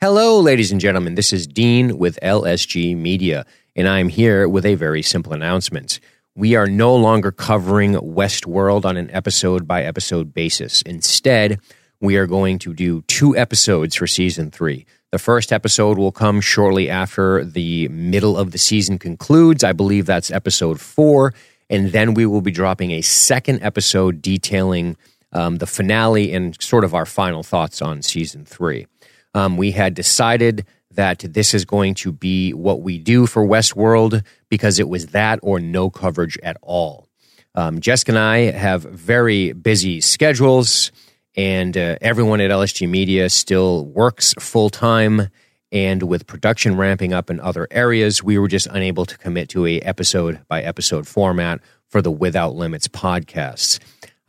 Hello, ladies and gentlemen. This is Dean with LSG Media, and I'm here with a very simple announcement. We are no longer covering Westworld on an episode by episode basis. Instead, we are going to do two episodes for season three. The first episode will come shortly after the middle of the season concludes. I believe that's episode four. And then we will be dropping a second episode detailing um, the finale and sort of our final thoughts on season three. Um, we had decided that this is going to be what we do for Westworld because it was that or no coverage at all. Um, Jessica and I have very busy schedules, and uh, everyone at LSG Media still works full time. And with production ramping up in other areas, we were just unable to commit to a episode by episode format for the Without Limits podcasts.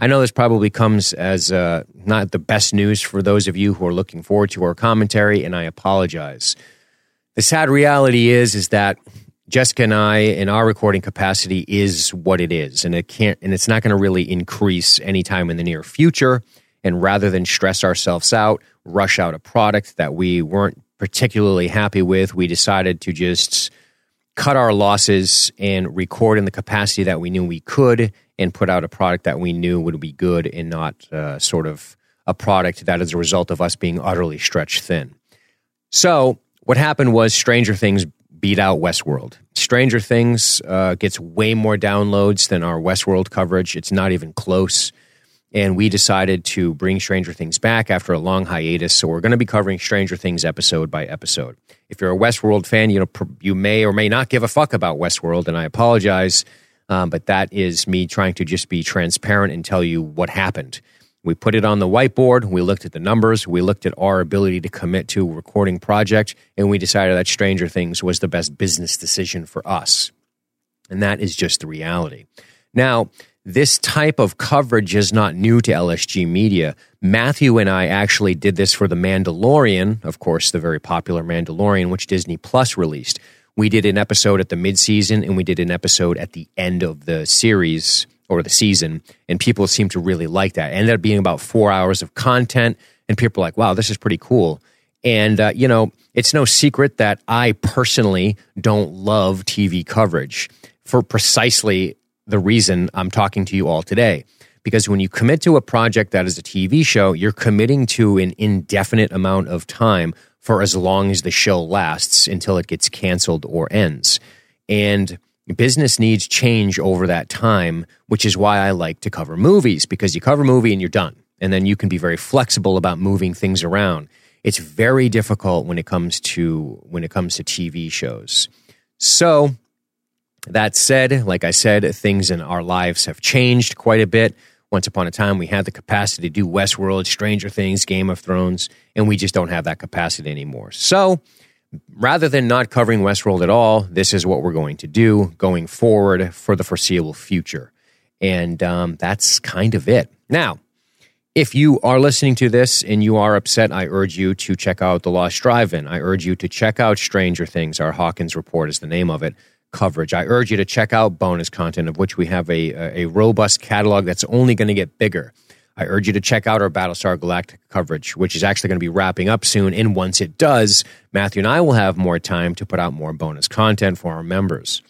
I know this probably comes as uh, not the best news for those of you who are looking forward to our commentary, and I apologize. The sad reality is, is that Jessica and I, in our recording capacity, is what it is, and it can't, and it's not going to really increase anytime in the near future. And rather than stress ourselves out, rush out a product that we weren't particularly happy with, we decided to just cut our losses and record in the capacity that we knew we could and put out a product that we knew would be good and not uh, sort of a product that is a result of us being utterly stretched thin. So, what happened was Stranger Things beat out Westworld. Stranger Things uh, gets way more downloads than our Westworld coverage. It's not even close. And we decided to bring Stranger Things back after a long hiatus. So we're going to be covering Stranger Things episode by episode. If you're a Westworld fan, you know you may or may not give a fuck about Westworld, and I apologize. Um, but that is me trying to just be transparent and tell you what happened. We put it on the whiteboard. We looked at the numbers. We looked at our ability to commit to a recording project, and we decided that Stranger Things was the best business decision for us. And that is just the reality. Now, this type of coverage is not new to LSG Media. Matthew and I actually did this for The Mandalorian, of course, the very popular Mandalorian, which Disney Plus released we did an episode at the midseason and we did an episode at the end of the series or the season, and people seemed to really like that. It ended up being about four hours of content, and people were like, wow, this is pretty cool. And, uh, you know, it's no secret that I personally don't love TV coverage for precisely the reason I'm talking to you all today. Because when you commit to a project that is a TV show, you're committing to an indefinite amount of time for as long as the show lasts until it gets canceled or ends. And business needs change over that time, which is why I like to cover movies because you cover a movie and you're done. And then you can be very flexible about moving things around. It's very difficult when it comes to when it comes to TV shows. So, that said, like I said, things in our lives have changed quite a bit. Once upon a time, we had the capacity to do Westworld, Stranger Things, Game of Thrones, and we just don't have that capacity anymore. So, rather than not covering Westworld at all, this is what we're going to do going forward for the foreseeable future. And um, that's kind of it. Now, if you are listening to this and you are upset, I urge you to check out The Lost Drive In. I urge you to check out Stranger Things. Our Hawkins Report is the name of it coverage. I urge you to check out bonus content, of which we have a, a robust catalog that's only going to get bigger. I urge you to check out our Battlestar Galactica coverage, which is actually going to be wrapping up soon. And once it does, Matthew and I will have more time to put out more bonus content for our members.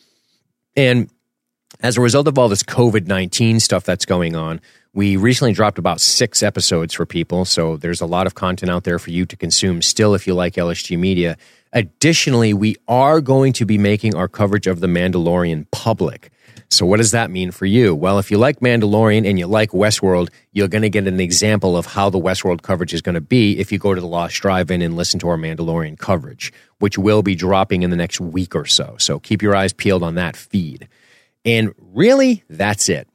And as a result of all this COVID 19 stuff that's going on, we recently dropped about six episodes for people. So there's a lot of content out there for you to consume still if you like LSG media. Additionally, we are going to be making our coverage of The Mandalorian public. So, what does that mean for you? Well, if you like Mandalorian and you like Westworld, you're going to get an example of how the Westworld coverage is going to be if you go to the Lost Drive In and listen to our Mandalorian coverage, which will be dropping in the next week or so. So, keep your eyes peeled on that feed. And really, that's it.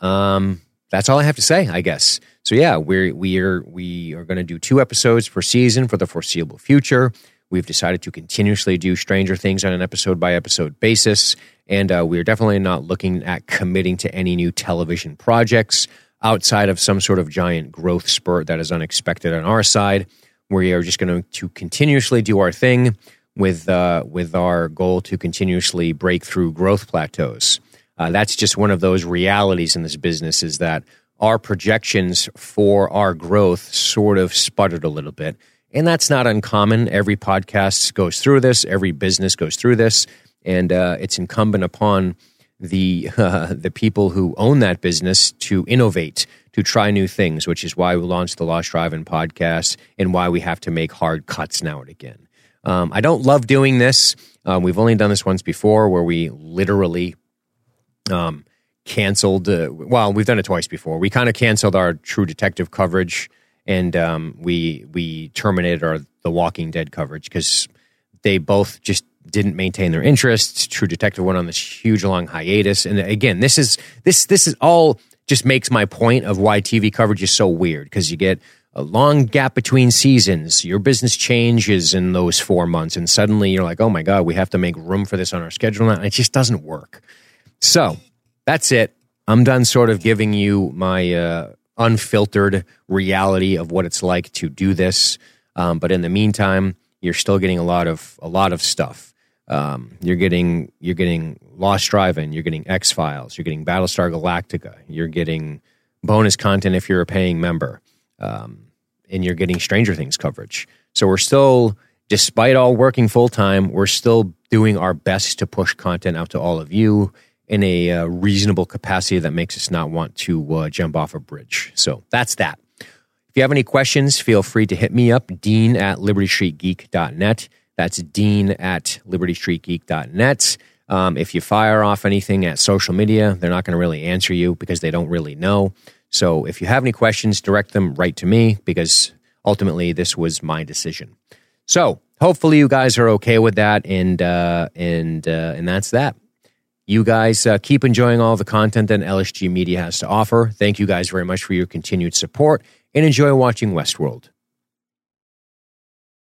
Um, that's all I have to say, I guess. So yeah, we're we are we are going to do two episodes per season for the foreseeable future. We've decided to continuously do Stranger Things on an episode by episode basis, and uh, we're definitely not looking at committing to any new television projects outside of some sort of giant growth spurt that is unexpected on our side. We are just going to continuously do our thing with uh, with our goal to continuously break through growth plateaus. Uh, that's just one of those realities in this business is that our projections for our growth sort of sputtered a little bit And that's not uncommon. Every podcast goes through this, every business goes through this. And uh, it's incumbent upon the, uh, the people who own that business to innovate, to try new things, which is why we launched the Lost Drive Driving podcast and why we have to make hard cuts now and again. Um, I don't love doing this. Um, we've only done this once before where we literally um, canceled. Uh, well, we've done it twice before. We kind of canceled our True Detective coverage, and um, we we terminated our The Walking Dead coverage because they both just didn't maintain their interests. True Detective went on this huge long hiatus, and again, this is this this is all just makes my point of why TV coverage is so weird because you get a long gap between seasons. Your business changes in those four months, and suddenly you're like, oh my god, we have to make room for this on our schedule now. And it just doesn't work. So that's it. I'm done sort of giving you my uh, unfiltered reality of what it's like to do this. Um, but in the meantime, you're still getting a lot of a lot of stuff. Um, you're getting you're getting Lost Drive In, you're getting X Files, you're getting Battlestar Galactica, you're getting bonus content if you're a paying member, um, and you're getting Stranger Things coverage. So we're still, despite all working full time, we're still doing our best to push content out to all of you in a uh, reasonable capacity that makes us not want to uh, jump off a bridge. So that's that. If you have any questions, feel free to hit me up, dean at libertystreetgeek.net. That's dean at libertystreetgeek.net. Um, if you fire off anything at social media, they're not going to really answer you because they don't really know. So if you have any questions, direct them right to me because ultimately this was my decision. So hopefully you guys are okay with that, and uh, and uh, and that's that. You guys uh, keep enjoying all the content that LSG Media has to offer. Thank you guys very much for your continued support and enjoy watching Westworld.